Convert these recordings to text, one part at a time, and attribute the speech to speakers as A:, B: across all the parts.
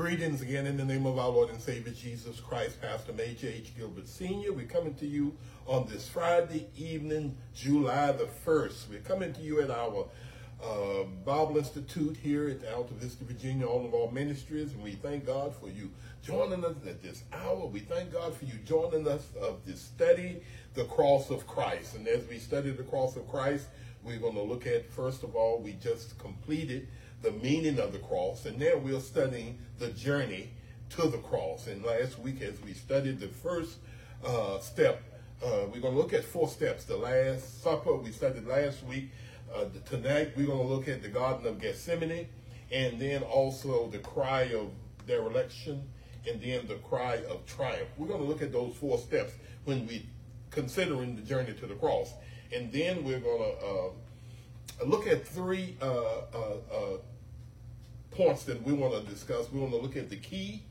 A: Greetings again in the name of our Lord and Savior Jesus Christ, Pastor Major H. Gilbert Sr. We're coming to you on this Friday evening, July the 1st. We're coming to you at our uh, Bible Institute here at Altavista, Virginia, all of our ministries, and we thank God for you joining us at this hour. We thank God for you joining us of this study, the cross of Christ. And as we study the cross of Christ, we're going to look at, first of all, we just completed the meaning of the cross, and now we're studying the journey to the cross. And last week, as we studied the first uh, step, uh, we're going to look at four steps. The Last Supper we studied last week. Uh, tonight, we're going to look at the Garden of Gethsemane, and then also the cry of dereliction, and then the cry of triumph. We're going to look at those four steps when we considering the journey to the cross, and then we're going to uh, look at three uh, uh, uh points that we want to discuss. We want to look at the key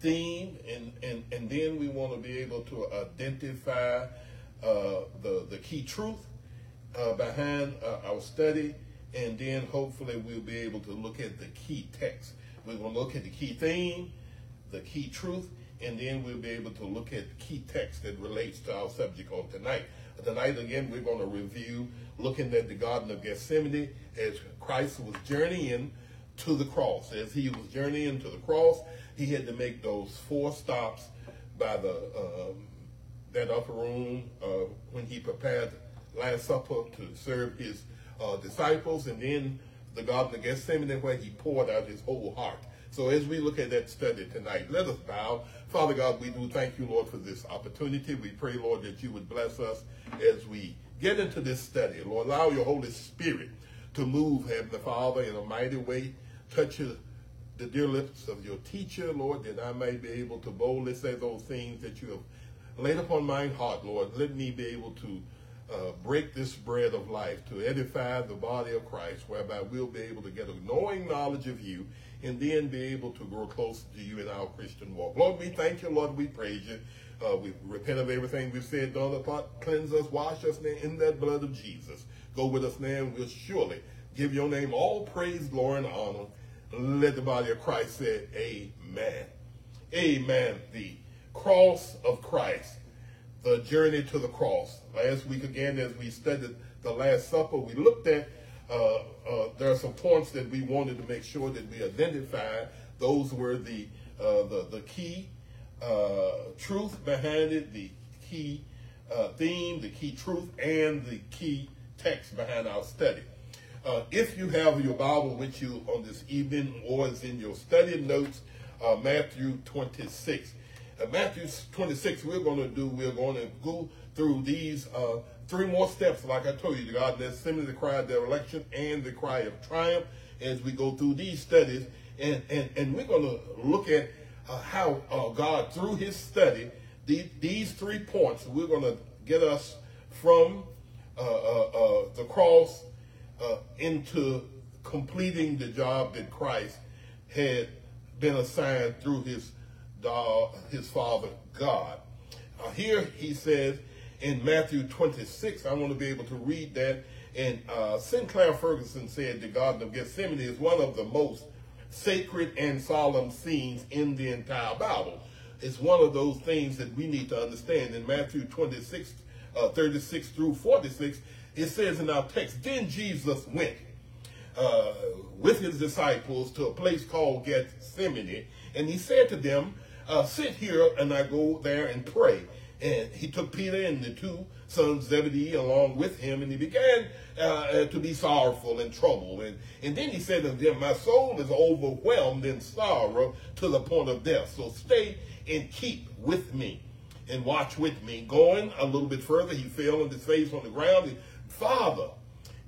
A: theme, and, and, and then we want to be able to identify uh, the, the key truth uh, behind uh, our study, and then hopefully we'll be able to look at the key text. We're going to look at the key theme, the key truth, and then we'll be able to look at the key text that relates to our subject on tonight. Tonight, again, we're going to review looking at the Garden of Gethsemane as Christ was journeying to the cross. As he was journeying to the cross, he had to make those four stops by the um, that upper room uh, when he prepared Last Supper to serve his uh, disciples, and then the Garden of Gethsemane where he poured out his whole heart. So as we look at that study tonight, let us bow. Father God, we do thank you, Lord, for this opportunity. We pray, Lord, that you would bless us as we get into this study. Lord, allow your Holy Spirit to move, Heavenly Father, in a mighty way touch the dear lips of your teacher, Lord, that I may be able to boldly say those things that you have laid upon my heart, Lord. Let me be able to uh, break this bread of life, to edify the body of Christ, whereby we'll be able to get a knowing knowledge of you and then be able to grow closer to you in our Christian walk. Lord, we thank you, Lord, we praise you. Uh, we repent of everything we've said, done, cleanse us, wash us in that blood of Jesus. Go with us now, and we'll surely give your name all praise, glory, and honor. Let the body of Christ say, Amen. Amen. The cross of Christ, the journey to the cross. Last week, again, as we studied the Last Supper, we looked at, uh, uh, there are some points that we wanted to make sure that we identified. Those were the, uh, the, the key uh, truth behind it, the key uh, theme, the key truth, and the key text behind our study. Uh, if you have your Bible with you on this evening or is in your study notes, uh, Matthew 26. Uh, Matthew 26, we're going to do, we're going to go through these uh, three more steps, like I told you, God, that's to the cry of dereliction and the cry of triumph as we go through these studies. And, and, and we're going to look at uh, how uh, God, through his study, the, these three points, we're going to get us from the cross uh, into completing the job that Christ had been assigned through his uh, his Father God. Uh, here he says in Matthew 26, I want to be able to read that. And uh, Sinclair Ferguson said the Garden of Gethsemane is one of the most sacred and solemn scenes in the entire Bible. It's one of those things that we need to understand. In Matthew 26, uh, 36 through 46, it says in our text, then Jesus went uh, with his disciples to a place called Gethsemane, and he said to them, uh, sit here and I go there and pray. And he took Peter and the two sons Zebedee along with him, and he began uh, to be sorrowful and troubled. And, and then he said to them, My soul is overwhelmed in sorrow to the point of death. So stay and keep with me and watch with me. Going a little bit further, he fell on his face on the ground. Father,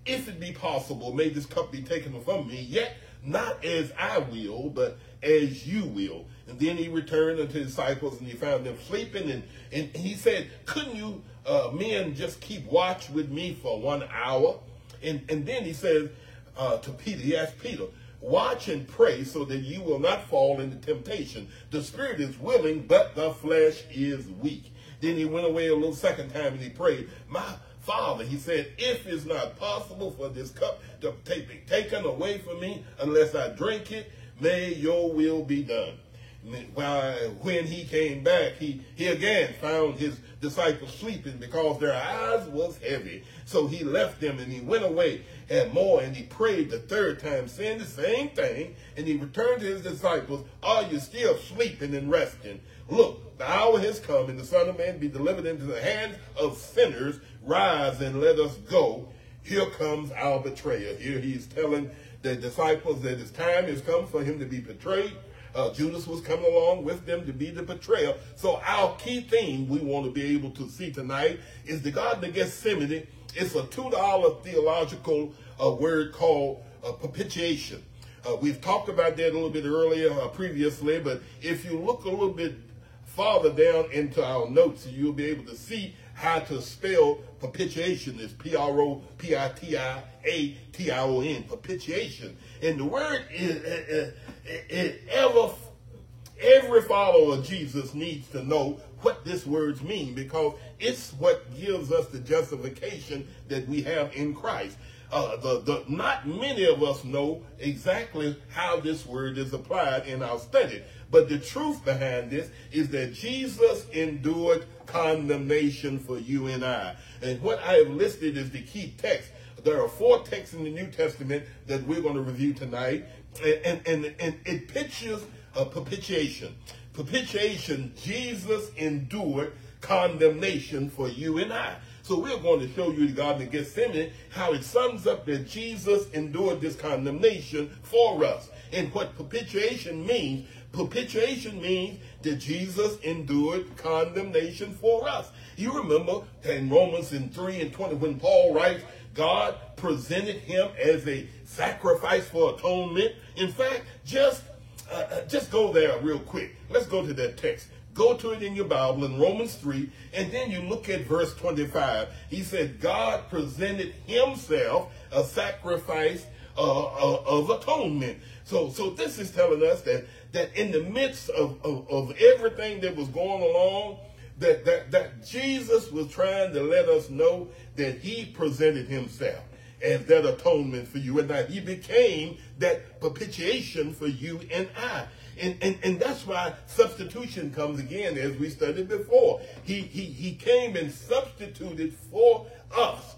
A: if it be possible, may this cup be taken from me, yet not as I will, but as you will. And then he returned unto his disciples and he found them sleeping. And, and he said, Couldn't you uh, men just keep watch with me for one hour? And, and then he says uh, to Peter, he asked Peter, Watch and pray so that you will not fall into temptation. The spirit is willing, but the flesh is weak. Then he went away a little second time and he prayed, My Father, he said, if it's not possible for this cup to be taken away from me unless I drink it, may your will be done. when he came back, he, he again found his disciples sleeping because their eyes was heavy. So he left them and he went away and more and he prayed the third time, saying the same thing. And he returned to his disciples, Are you still sleeping and resting? Look, the hour has come and the Son of Man be delivered into the hands of sinners. Rise and let us go. Here comes our betrayer. Here he's telling the disciples that his time has come for him to be betrayed. Uh, Judas was coming along with them to be the betrayer. So our key theme we want to be able to see tonight is the Garden of Gethsemane. It's a $2 theological uh, word called uh, propitiation. Uh, we've talked about that a little bit earlier, uh, previously, but if you look a little bit farther down into our notes, you'll be able to see how to spell propitiation. is P-R-O-P-I-T-I-A-T-I-O-N, propitiation. And the word is, ever, every follower of Jesus needs to know what this words mean because it's what gives us the justification that we have in Christ. Uh, the, the, not many of us know exactly how this word is applied in our study. But the truth behind this is that Jesus endured condemnation for you and I. And what I have listed is the key text. There are four texts in the New Testament that we're going to review tonight. And, and, and, and it pictures a propitiation. Propitiation, Jesus endured condemnation for you and I. So we're going to show you the Garden of Gethsemane, how it sums up that Jesus endured this condemnation for us. And what propitiation means, propitiation means that Jesus endured condemnation for us. You remember in Romans in 3 and 20 when Paul writes, God presented him as a sacrifice for atonement. In fact, just uh, uh just go there real quick. Let's go to that text. Go to it in your Bible in Romans 3, and then you look at verse 25. He said, God presented himself a sacrifice uh, uh, of atonement. So, so this is telling us that, that in the midst of, of, of everything that was going along, that, that, that Jesus was trying to let us know that he presented himself as that atonement for you and that he became that propitiation for you and I. And, and, and that's why substitution comes again, as we studied before. He, he, he came and substituted for us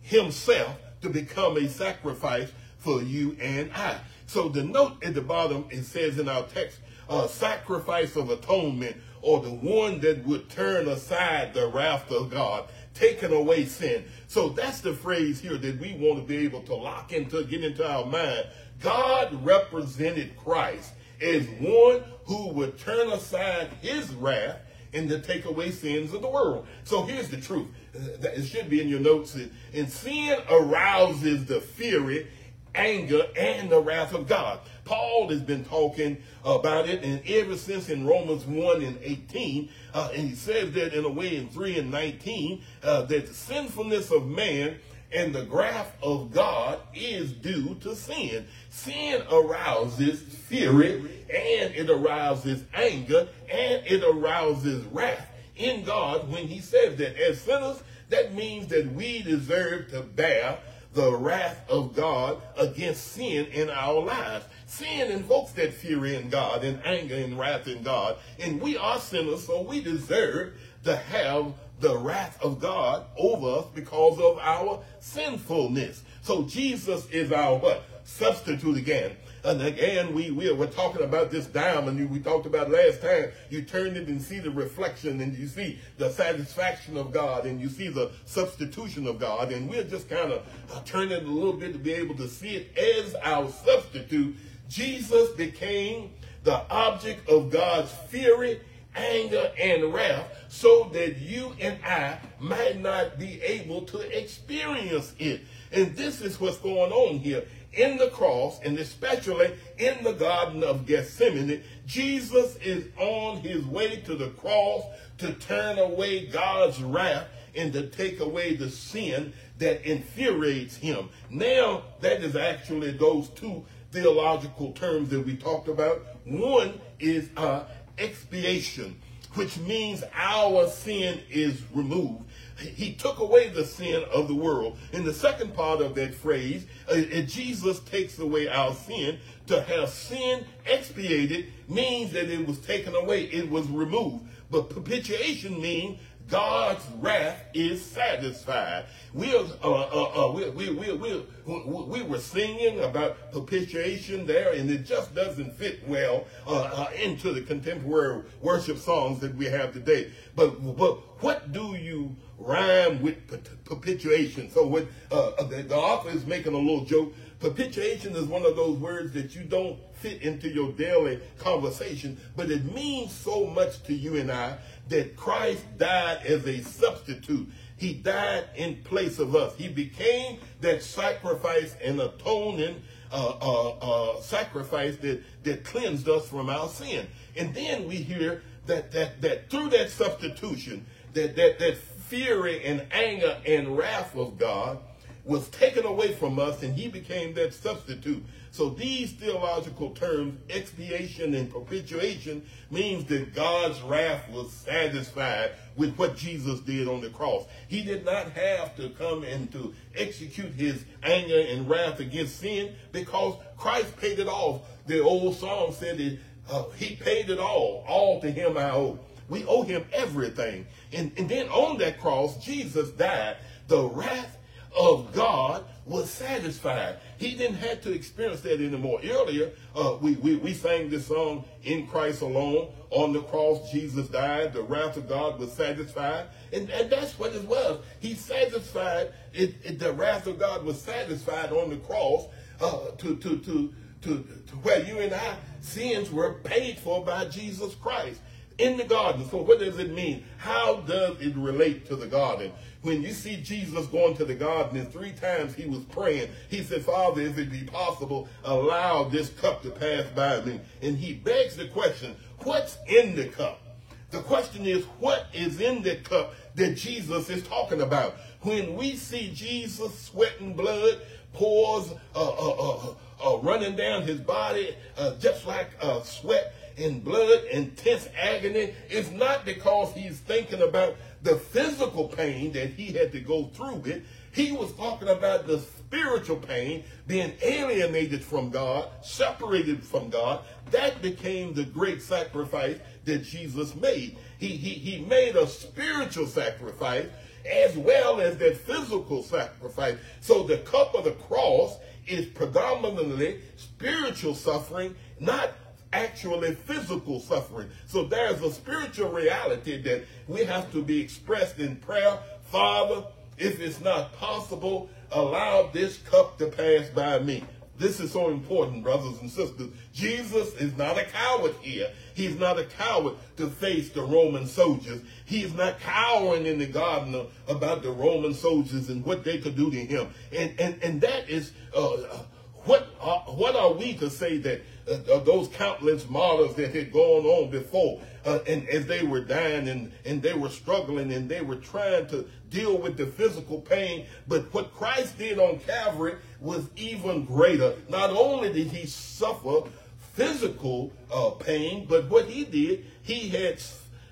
A: himself to become a sacrifice for you and I. So the note at the bottom, it says in our text, uh, sacrifice of atonement, or the one that would turn aside the wrath of God, taking away sin. So that's the phrase here that we want to be able to lock into, get into our mind. God represented Christ is one who would turn aside his wrath and to take away sins of the world. So here's the truth. It should be in your notes. And sin arouses the fury, anger, and the wrath of God. Paul has been talking about it, and ever since in Romans 1 and 18, uh, and he says that in a way in 3 and 19, uh, that the sinfulness of man and the wrath of God is due to sin. Sin arouses fury and it arouses anger and it arouses wrath in God when he says that. As sinners, that means that we deserve to bear the wrath of God against sin in our lives. Sin invokes that fury in God and anger and wrath in God. And we are sinners, so we deserve to have the wrath of God over us because of our sinfulness. So Jesus is our what? Substitute again. And again, we, we we're talking about this diamond we talked about last time. You turn it and see the reflection and you see the satisfaction of God and you see the substitution of God. And we're just kind of uh, turning it a little bit to be able to see it as our substitute. Jesus became the object of God's fury anger, and wrath, so that you and I might not be able to experience it. And this is what's going on here. In the cross, and especially in the Garden of Gethsemane, Jesus is on his way to the cross to turn away God's wrath and to take away the sin that infuriates him. Now, that is actually those two theological terms that we talked about. One is uh, expiation. which means our sin is removed. He took away the sin of the world. In the second part of that phrase, uh, uh, Jesus takes away our sin. To have sin expiated means that it was taken away, it was removed. But propitiation means God's wrath is satisfied. We, uh, uh, uh, we, we, we, we, we, were singing about propitiation there, and it just doesn't fit well uh, uh, into the contemporary worship songs that we have today. But, but what do you rhyme with propitiation? So what, uh, the, the author is making a little joke. Propitiation is one of those words that you don't fit into your daily conversation, but it means so much to you and I that Christ died as a substitute. He died in place of us. He became that sacrifice and atoning uh, uh, uh, sacrifice that, that cleansed us from our sin. And then we hear that, that, that through that substitution, that, that, that fury and anger and wrath of God was taken away from us and he became that substitute. So these theological terms, expiation and propitiation, means that God's wrath was satisfied with what Jesus did on the cross. He did not have to come and to execute his anger and wrath against sin because Christ paid it off. The old song said that uh, he paid it all. All to him I owe. We owe him everything. And, and then on that cross, Jesus died. The wrath of God was satisfied. He didn't have to experience that anymore. Earlier, uh, we, we, we sang this song, In Christ Alone. On the cross, Jesus died. The wrath of God was satisfied. And, and that's what it was. He satisfied, it, it, the wrath of God was satisfied on the cross uh, to, to, to, to, to where you and I sins were paid for by Jesus Christ in the garden. So what does it mean? How does it relate to the garden? When you see Jesus going to the garden and three times he was praying, he said, Father, if it be possible, allow this cup to pass by me. And he begs the question, what's in the cup? The question is, what is in the cup that Jesus is talking about? When we see Jesus sweating blood, pours uh, uh, uh, uh running down his body, uh, just like sweat, in blood, intense agony, it's not because he's thinking about the physical pain that he had to go through with. He was talking about the spiritual pain, being alienated from God, separated from God. That became the great sacrifice that Jesus made. He, he, he made a spiritual sacrifice as well as that physical sacrifice. So the cup of the cross is predominantly spiritual suffering, not actually physical suffering. So there's a spiritual reality that we have to be expressed in prayer. Father, if it's not possible, allow this cup to pass by me. This is so important, brothers and sisters. Jesus is not a coward here. He's not a coward to face the Roman soldiers. He's not cowering in the garden about the Roman soldiers and what they could do to him. And and and that is uh, what are, what are we to say that uh, those countless martyrs that had gone on before, uh, and as they were dying and, and they were struggling and they were trying to deal with the physical pain, but what Christ did on Calvary was even greater. Not only did he suffer physical uh, pain, but what he did, he had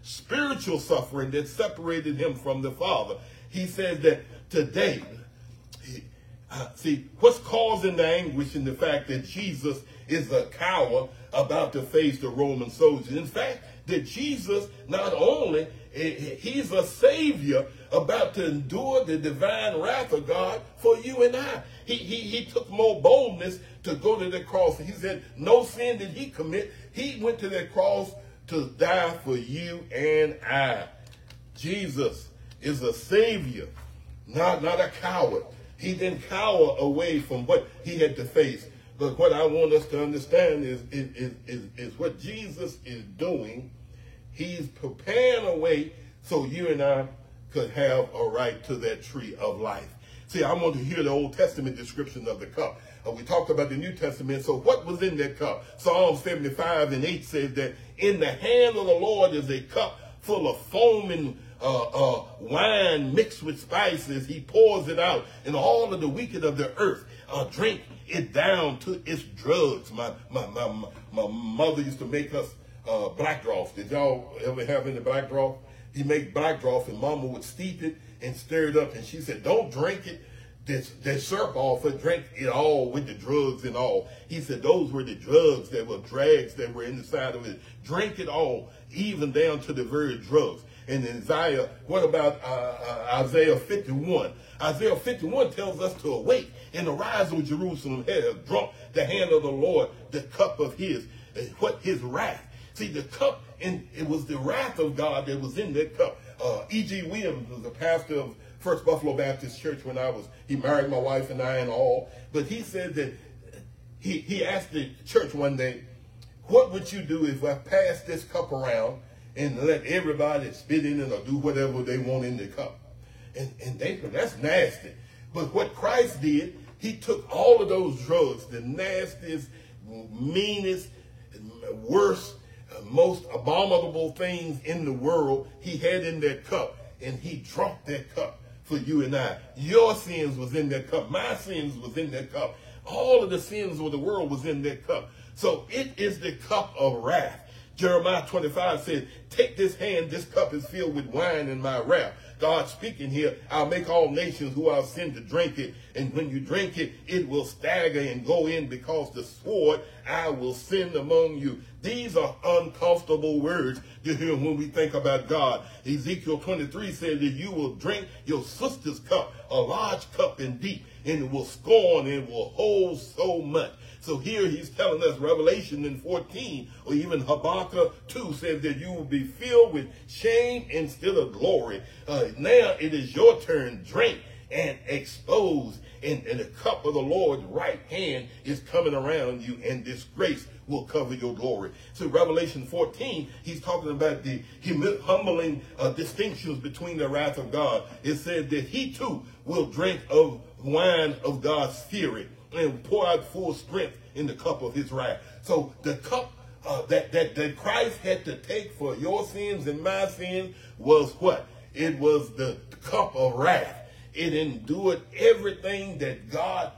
A: spiritual suffering that separated him from the Father. He says that today, uh, see, what's causing the anguish in the fact that Jesus is a coward about to face the Roman soldiers? In fact, that Jesus not only he's a savior about to endure the divine wrath of God for you and I. He, he, he took more boldness to go to the cross. He said, no sin did he commit. He went to the cross to die for you and I. Jesus is a savior, not, not a coward. He didn't cower away from what he had to face. But what I want us to understand is, is, is, is, what Jesus is doing. He's preparing a way so you and I could have a right to that tree of life. See, I want to hear the Old Testament description of the cup. Uh, we talked about the New Testament. So what was in that cup? Psalm 75 and 8 says that in the hand of the Lord is a cup full of foaming uh, uh, wine mixed with spices. He pours it out, and all of the wicked of the earth uh, drink it down to its drugs. My, my, my, my mother used to make us uh, black broth. Did y'all ever have any black broth? He make black broth, and Mama would steep it and stir it up, and she said, "Don't drink it." This, this syrup off and drink it all with the drugs and all. He said those were the drugs that were drags that were inside of it. Drink it all, even down to the very drugs. And Isaiah, what about uh, uh, Isaiah 51? Isaiah 51 tells us to awake and arise, O Jerusalem, have drunk the hand of the Lord, the cup of his, uh, what his wrath. See, the cup, and it was the wrath of God that was in that cup. Uh, E.G. Williams was a pastor of First Buffalo Baptist Church when I was, he married my wife and I and all. But he said that he, he asked the church one day, what would you do if I passed this cup around and let everybody spit in it or do whatever they want in the cup? And, and they, that's nasty. But what Christ did, he took all of those drugs, the nastiest, meanest, worst, most abominable things in the world he had in that cup, and he drank that cup for you and I. Your sins was in that cup. My sins was in that cup. All of the sins of the world was in that cup. So it is the cup of wrath. Jeremiah 25 says, Take this hand, this cup is filled with wine in my wrath. God speaking here, I'll make all nations who I'll send to drink it. And when you drink it, it will stagger and go in because the sword I will send among you. These are uncomfortable words to hear when we think about God. Ezekiel 23 says that you will drink your sister's cup, a large cup and deep, and it will scorn and will hold so much. So here he's telling us Revelation in 14 or even Habakkuk 2 says that you will be filled with shame instead of glory. Uh, now it is your turn. Drink and exposed. And, and the cup of the Lord's right hand is coming around you and disgrace will cover your glory. So Revelation 14, he's talking about the humbling uh, distinctions between the wrath of God. It says that he too will drink of wine of God's fury and pour out full strength in the cup of his wrath. So the cup uh, that, that, that Christ had to take for your sins and my sins was what? It was the cup of wrath. It endured everything that God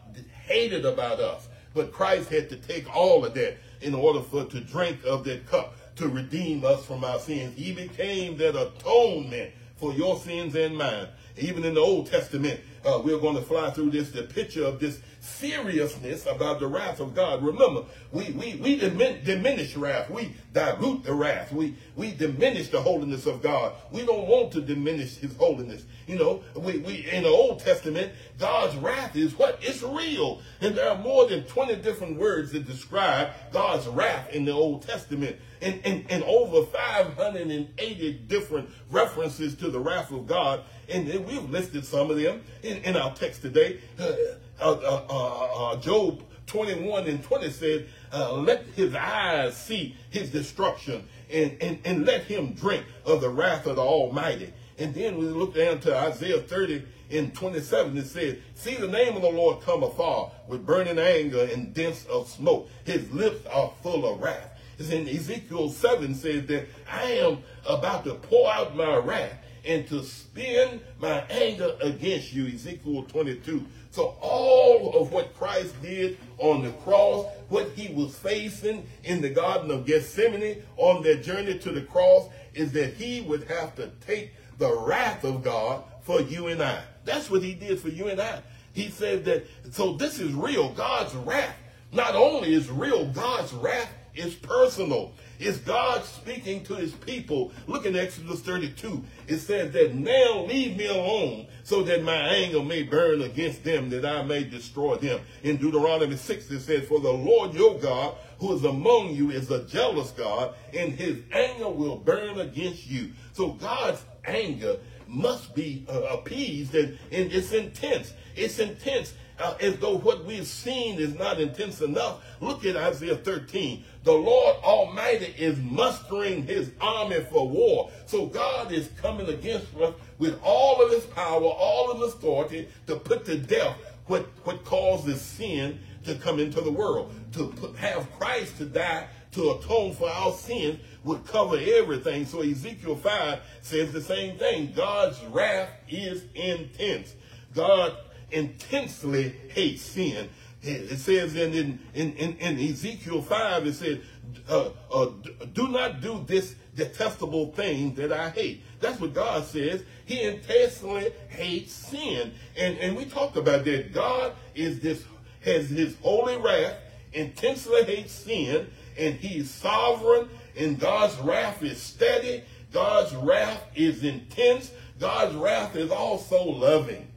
A: hated about us. But Christ had to take all of that in order for to drink of that cup to redeem us from our sins. He became that atonement for your sins and mine. Even in the Old Testament, uh, we're going to fly through this, the picture of this seriousness about the wrath of God. Remember, we, we, we dimin- diminish wrath. We dilute the wrath. We, we diminish the holiness of God. We don't want to diminish his holiness. You know, we, we in the Old Testament, God's wrath is what? It's real. And there are more than 20 different words that describe God's wrath in the Old Testament. And, and, and over 580 different references to the wrath of God. And we've listed some of them in, in our text today. Uh, Uh, uh, uh, uh, Job 21 and 20 said, uh, let his eyes see his destruction and, and, and let him drink of the wrath of the Almighty. And then we look down to Isaiah 30 and 27, it says, See the name of the Lord come afar with burning anger and dense of smoke. His lips are full of wrath. It's in Ezekiel 7 says that I am about to pour out my wrath and to spin my anger against you. Ezekiel 22. So all of what Christ did on the cross, what he was facing in the Garden of Gethsemane on their journey to the cross, is that he would have to take the wrath of God for you and I. That's what he did for you and I. He said that, so this is real. God's wrath not only is real, God's wrath is personal. It's God speaking to his people. Look in Exodus 32. It says that now leave me alone so that my anger may burn against them, that I may destroy them. In Deuteronomy 6, it says, For the Lord your God, who is among you, is a jealous God, and his anger will burn against you. So God's anger must be uh, appeased, and, and it's intense. It's intense uh, as though what we've seen is not intense enough. Look at Isaiah 13. The Lord Almighty is mustering his army for war. So God is coming against us with all of his power, all of his authority to put to death what, what causes sin to come into the world. To put, have Christ to die to atone for our sins would cover everything. So Ezekiel 5 says the same thing. God's wrath is intense. God intensely hates sin. It says in, in, in, in, Ezekiel 5, it said, uh, uh, do not do this detestable thing that I hate. That's what God says. He intensely hates sin. And, and we talked about that. God is this, has his holy wrath, intensely hates sin, and he's sovereign, and God's wrath is steady. God's wrath is intense. God's wrath is also loving.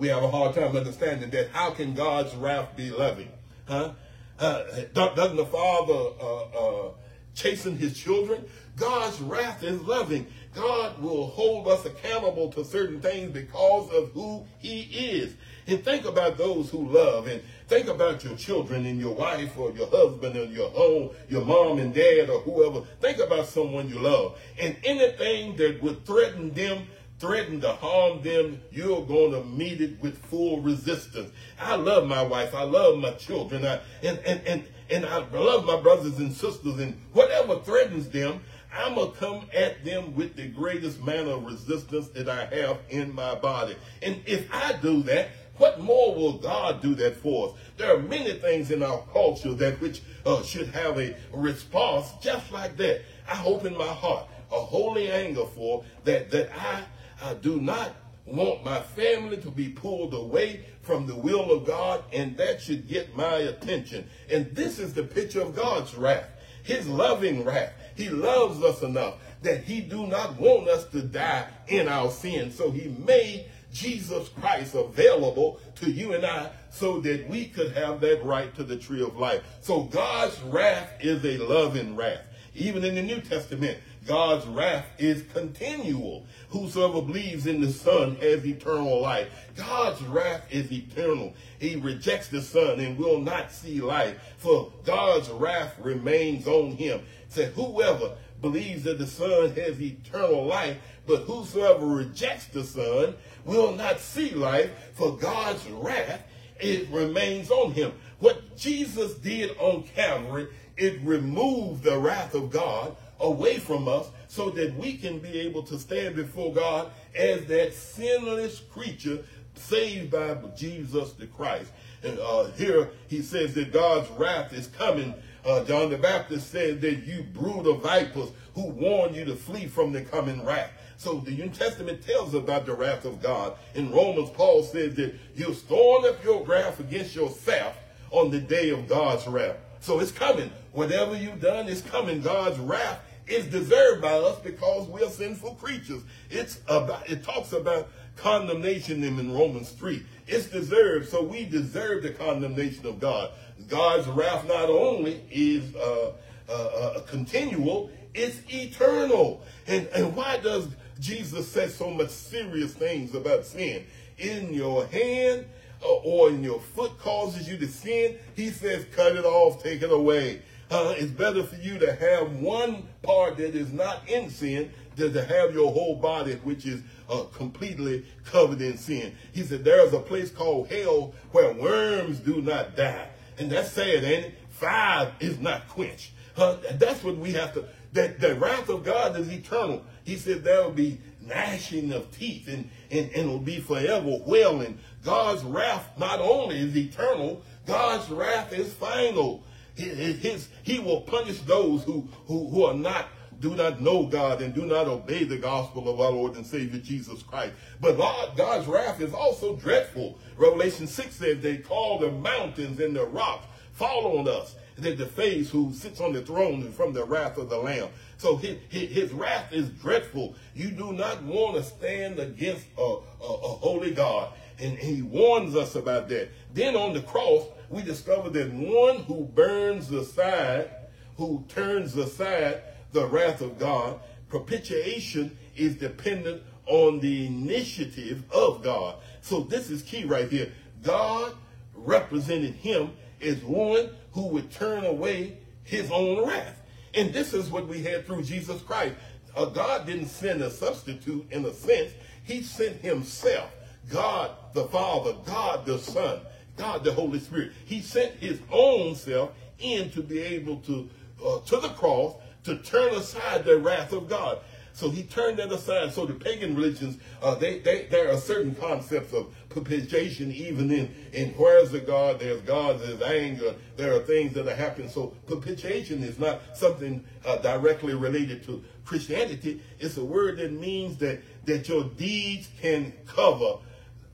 A: We have a hard time understanding that. How can God's wrath be loving? Huh? Uh, doesn't the Father uh, uh, chasten his children? God's wrath is loving. God will hold us accountable to certain things because of who he is. And think about those who love and think about your children and your wife or your husband or your home, your mom and dad or whoever. Think about someone you love. And anything that would threaten them threaten to harm them, you're going to meet it with full resistance. I love my wife. I love my children. I, and, and, and, and I love my brothers and sisters. And whatever threatens them, I'm going to come at them with the greatest manner of resistance that I have in my body. And if I do that, what more will God do that for us? There are many things in our culture that which uh, should have a response just like that. I hope in my heart a holy anger for that that I I do not want my family to be pulled away from the will of God, and that should get my attention. And this is the picture of God's wrath, his loving wrath. He loves us enough that he do not want us to die in our sin. So he made Jesus Christ available to you and I so that we could have that right to the tree of life. So God's wrath is a loving wrath. Even in the New Testament, God's wrath is continual. Whosoever believes in the Son has eternal life. God's wrath is eternal. He rejects the Son and will not see life, for God's wrath remains on him. Say, whoever believes that the Son has eternal life, but whosoever rejects the Son will not see life, for God's wrath it remains on him. What Jesus did on Calvary, it removed the wrath of God away from us so that we can be able to stand before God as that sinless creature saved by Jesus the Christ. And uh, here he says that God's wrath is coming. Uh, John the Baptist said that you brood of vipers who warn you to flee from the coming wrath. So the New Testament tells about the wrath of God. In Romans, Paul says that you're storing up your wrath against yourself on the day of God's wrath. So it's coming. Whatever you've done is coming. God's wrath is deserved by us because we are sinful creatures. It's about it talks about condemnation in Romans 3. It's deserved, so we deserve the condemnation of God. God's wrath not only is uh, uh, uh, continual, it's eternal. And, and why does Jesus say so much serious things about sin? In your hand uh, or in your foot causes you to sin, he says, cut it off, take it away. Uh, it's better for you to have one part that is not in sin than to have your whole body, which is uh, completely covered in sin. He said, There's a place called hell where worms do not die. And that's sad, ain't it? Fire is not quenched. Uh, that's what we have to, that the wrath of God is eternal. He said there will be gnashing of teeth and, and, and it'll be forever wailing. God's wrath not only is eternal, God's wrath is final. His, he will punish those who, who, who are not do not know God and do not obey the gospel of our Lord and Savior Jesus Christ. But God, God's wrath is also dreadful. Revelation 6 says they call the mountains and the rocks fall on us. That the face who sits on the throne from the wrath of the Lamb. So his, his, wrath is dreadful. You do not want to stand against a, a, a holy God. And he warns us about that. Then on the cross, we discover that one who burns aside, who turns aside the wrath of God, propitiation is dependent on the initiative of God. So this is key right here. God represented him as one who would turn away his own wrath. And this is what we had through Jesus Christ. Uh, God didn't send a substitute in a sense. He sent himself. God the Father, God the Son, God the Holy Spirit. He sent his own self in to be able to, uh, to the cross, to turn aside the wrath of God. So he turned that aside. So the pagan religions, uh, they, they, there are certain concepts of propitiation, even in, in where's the God, there's God, there's anger, there are things that are happening. So propitiation is not something uh, directly related to Christianity. It's a word that means that, that your deeds can cover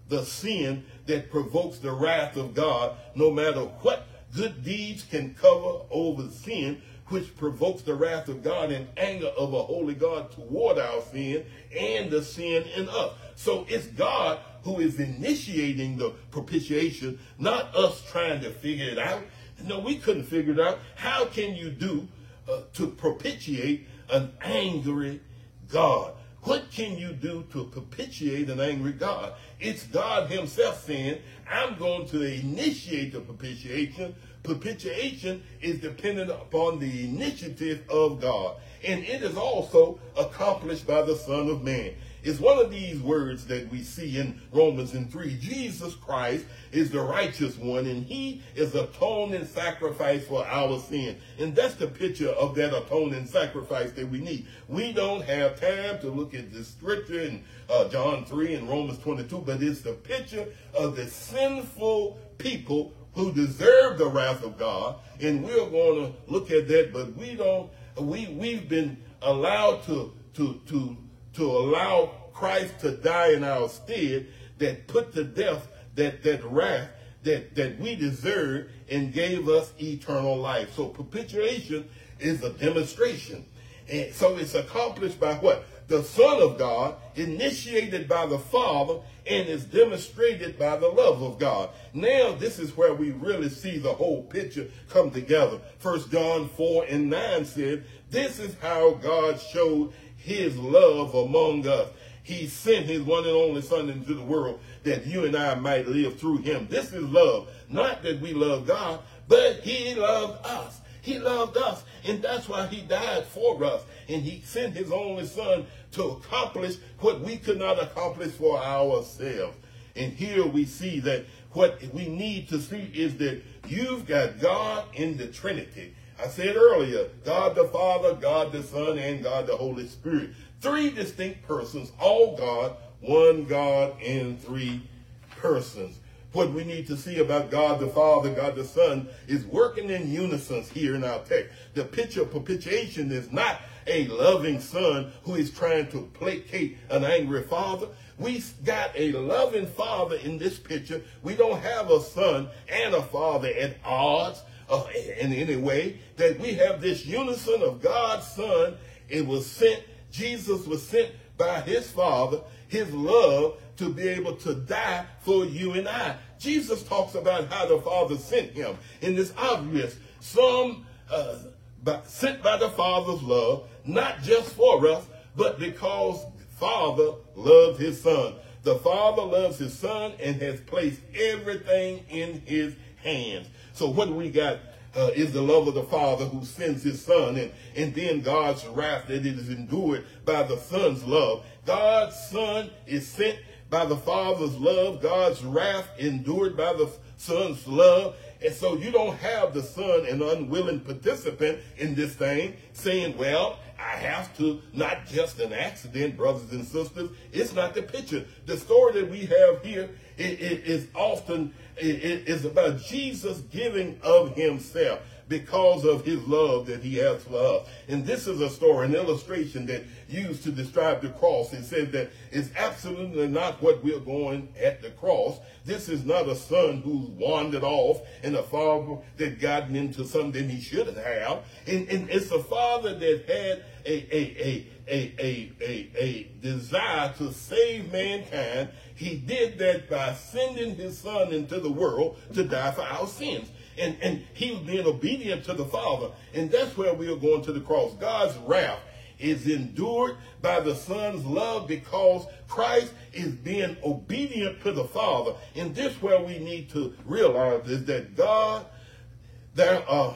A: the sin that provokes the wrath of God, no matter what good deeds can cover over sin, which provokes the wrath of God and anger of a holy God toward our sin and the sin in us. So it's God who is initiating the propitiation, not us trying to figure it out. No, we couldn't figure it out. How can you do uh, to propitiate an angry God? What can you do to propitiate an angry God? It's God himself saying, I'm going to initiate the propitiation. Propitiation is dependent upon the initiative of God. And it is also accomplished by the Son of Man is one of these words that we see in Romans in 3. Jesus Christ is the righteous one, and he is atoning sacrifice for our sin. And that's the picture of that atoning sacrifice that we need. We don't have time to look at the scripture in uh, John 3 and Romans 22, but it's the picture of the sinful people who deserve the wrath of God. And we're going to look at that, but we don't, we, we've been allowed to, to, to to allow Christ to die in our stead that put to death that, that wrath that, that we deserve and gave us eternal life. So propitiation is a demonstration. And so it's accomplished by what? The Son of God, initiated by the Father, and is demonstrated by the love of God. Now, this is where we really see the whole picture come together. First John 4 and 9 said, This is how God showed his love among us. He sent his one and only son into the world that you and I might live through him. This is love. Not that we love God, but he loved us. He loved us. And that's why he died for us. And he sent his only son to accomplish what we could not accomplish for ourselves. And here we see that what we need to see is that you've got God in the Trinity. I said earlier, God the Father, God the Son, and God the Holy Spirit. Three distinct persons, all God, one God in three persons. What we need to see about God the Father, God the Son, is working in unison here in our text. The picture of propitiation is not a loving son who is trying to placate an angry father. We got a loving father in this picture. We don't have a son and a father at odds uh, in any way, that we have this unison of God's Son. It was sent, Jesus was sent by his Father, his love, to be able to die for you and I. Jesus talks about how the Father sent him. And it's obvious. Some uh, by, sent by the Father's love, not just for us, but because Father loved his Son. The Father loves his Son and has placed everything in his hands. So what we got uh, is the love of the Father who sends his Son, and, and then God's wrath that it is endured by the Son's love. God's Son is sent by the Father's love, God's wrath endured by the Son's love. And so you don't have the Son, an unwilling participant in this thing, saying, well, I have to, not just an accident, brothers and sisters. It's not the picture. The story that we have here is often is about Jesus giving of himself because of his love that he has for us. And this is a story, an illustration that used to describe the cross. It said that it's absolutely not what we're going at the cross. This is not a son who's wandered off and a father that gotten into something he shouldn't have. And, and it's a father that had a, a, a, a, a, a, a desire to save mankind. He did that by sending his son into the world to die for our sins. And, and he was being obedient to the Father. And that's where we are going to the cross. God's wrath is endured by the Son's love because Christ is being obedient to the Father. And this where we need to realize is that God, there are uh,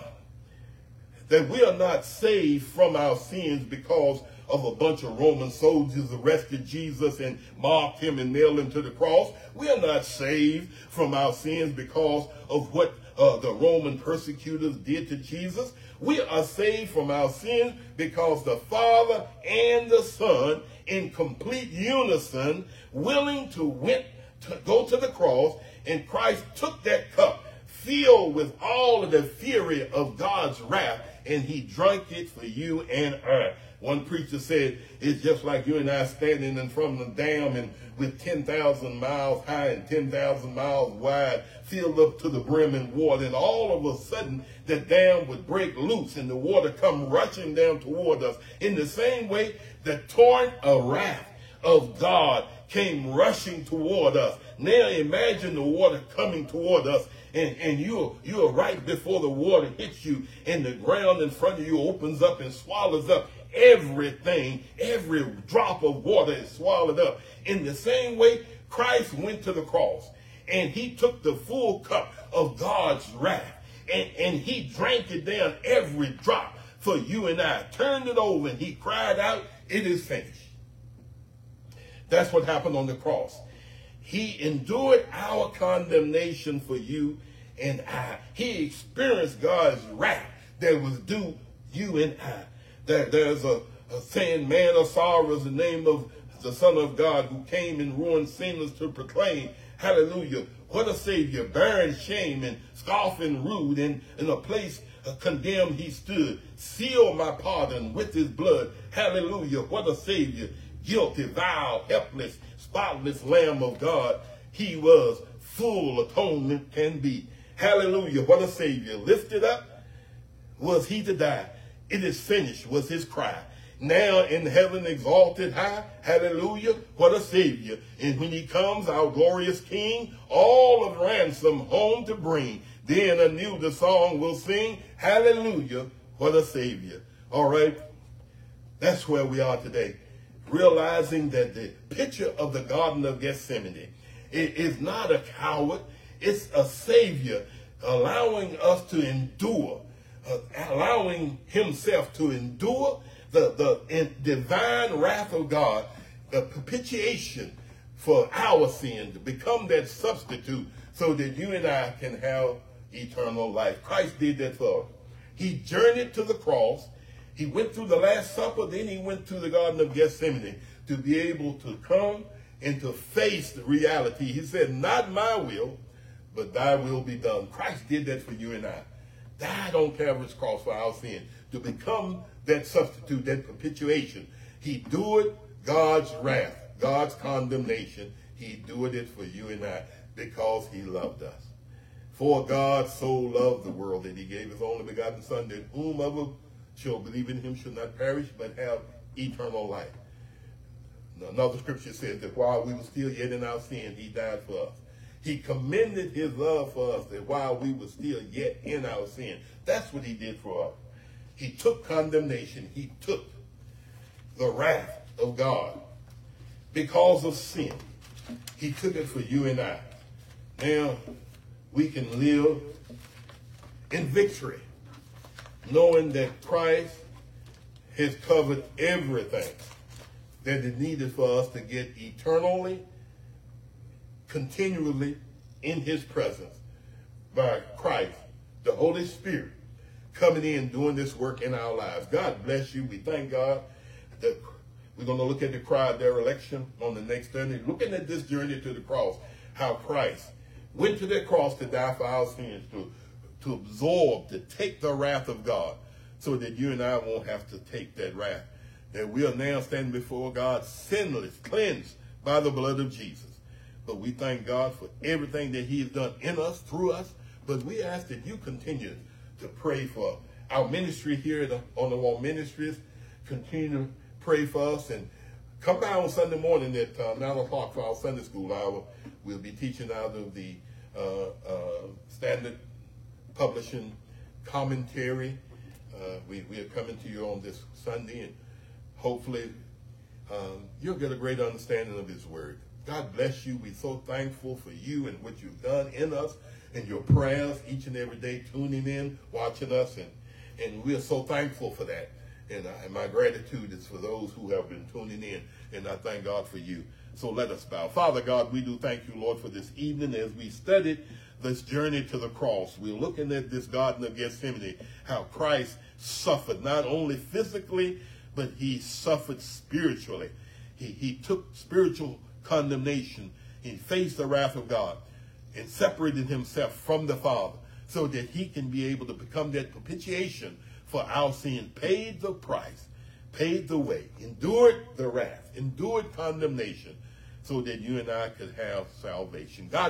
A: that we are not saved from our sins because of a bunch of Roman soldiers arrested Jesus and mocked him and nailed him to the cross. We are not saved from our sins because of what uh, the Roman persecutors did to Jesus. We are saved from our sin because the Father and the Son, in complete unison, willing to, went to go to the cross, and Christ took that cup filled with all of the fury of God's wrath, and he drank it for you and I. One preacher said it's just like you and I standing in front of the dam and with 10,000 miles high and 10,000 miles wide, filled up to the brim in water. And all of a sudden, the dam would break loose and the water come rushing down toward us. In the same way, the torrent of wrath of God came rushing toward us. Now imagine the water coming toward us and, and you're, you're right before the water hits you and the ground in front of you opens up and swallows up everything, every drop of water is swallowed up. In the same way, Christ went to the cross and he took the full cup of God's wrath and, and he drank it down every drop for you and I. Turned it over and he cried out, It is finished. That's what happened on the cross. He endured our condemnation for you and I. He experienced God's wrath that was due you and I. There, there's a, a saying, man of sorrows, the name of the Son of God who came and ruined sinners to proclaim, hallelujah, what a Savior, bearing shame and scoffing rude, and in a place condemned he stood, sealed my pardon with his blood, hallelujah, what a Savior, guilty, vile, helpless, spotless Lamb of God, he was, full atonement can be. Hallelujah, what a Savior, lifted up. Was he to die. It is finished was his cry. Now in heaven exalted high, hallelujah, what a savior. And when he comes, our glorious king, all of ransom home to bring. Then anew the song will sing, hallelujah, what a savior. All right, that's where we are today. Realizing that the picture of the Garden of Gethsemane is not a coward, it's a savior allowing us to endure uh, allowing himself to endure the, the divine wrath of God, the propitiation for our sin, to become that substitute so that you and I can have eternal life. Christ did that for us. He journeyed to the cross. He went through the Last Supper, then he went to the Garden of Gethsemane to be able to come and to face the reality. He said, Not my will, but thy will be done. Christ did that for you and I died on Calvary's cross for our sin to become that substitute, that propitiation. He do it God's wrath, God's condemnation. He doeth it for you and I because he loved us. For God so loved the world that he gave his only begotten Son, that whomever shall believe in him shall not perish, but have eternal life. Another scripture says that while we were still yet in our sin, he died for us. He commended his love for us that while we were still yet in our sin, that's what he did for us. He took condemnation. He took the wrath of God because of sin. He took it for you and I. Now we can live in victory, knowing that Christ has covered everything that is needed for us to get eternally continually in his presence by Christ, the Holy Spirit, coming in doing this work in our lives. God bless you. We thank God that we're going to look at the cry of dereliction on the next Sunday, looking at this journey to the cross, how Christ went to the cross to die for our sins, to, to absorb, to take the wrath of God, so that you and I won't have to take that wrath. That we are now standing before God sinless, cleansed by the blood of Jesus. But we thank God for everything that he has done in us, through us. But we ask that you continue to pray for our ministry here the, on the Wall Ministries. Continue to pray for us and come by on Sunday morning at uh, 9 o'clock for our Sunday school hour. We'll be teaching out of the uh, uh, Standard Publishing Commentary. Uh, we, we are coming to you on this Sunday and hopefully um, you'll get a great understanding of his word. God bless you. We're so thankful for you and what you've done in us and your prayers each and every day, tuning in, watching us, and, and we're so thankful for that. And, uh, and my gratitude is for those who have been tuning in, and I thank God for you. So let us bow. Father God, we do thank you, Lord, for this evening as we studied this journey to the cross. We're looking at this Garden of Gethsemane, how Christ suffered, not only physically, but he suffered spiritually. He, he took spiritual condemnation. He faced the wrath of God and separated himself from the Father so that he can be able to become that propitiation for our sin, paid the price, paid the way, endured the wrath, endured condemnation, so that you and I could have salvation. God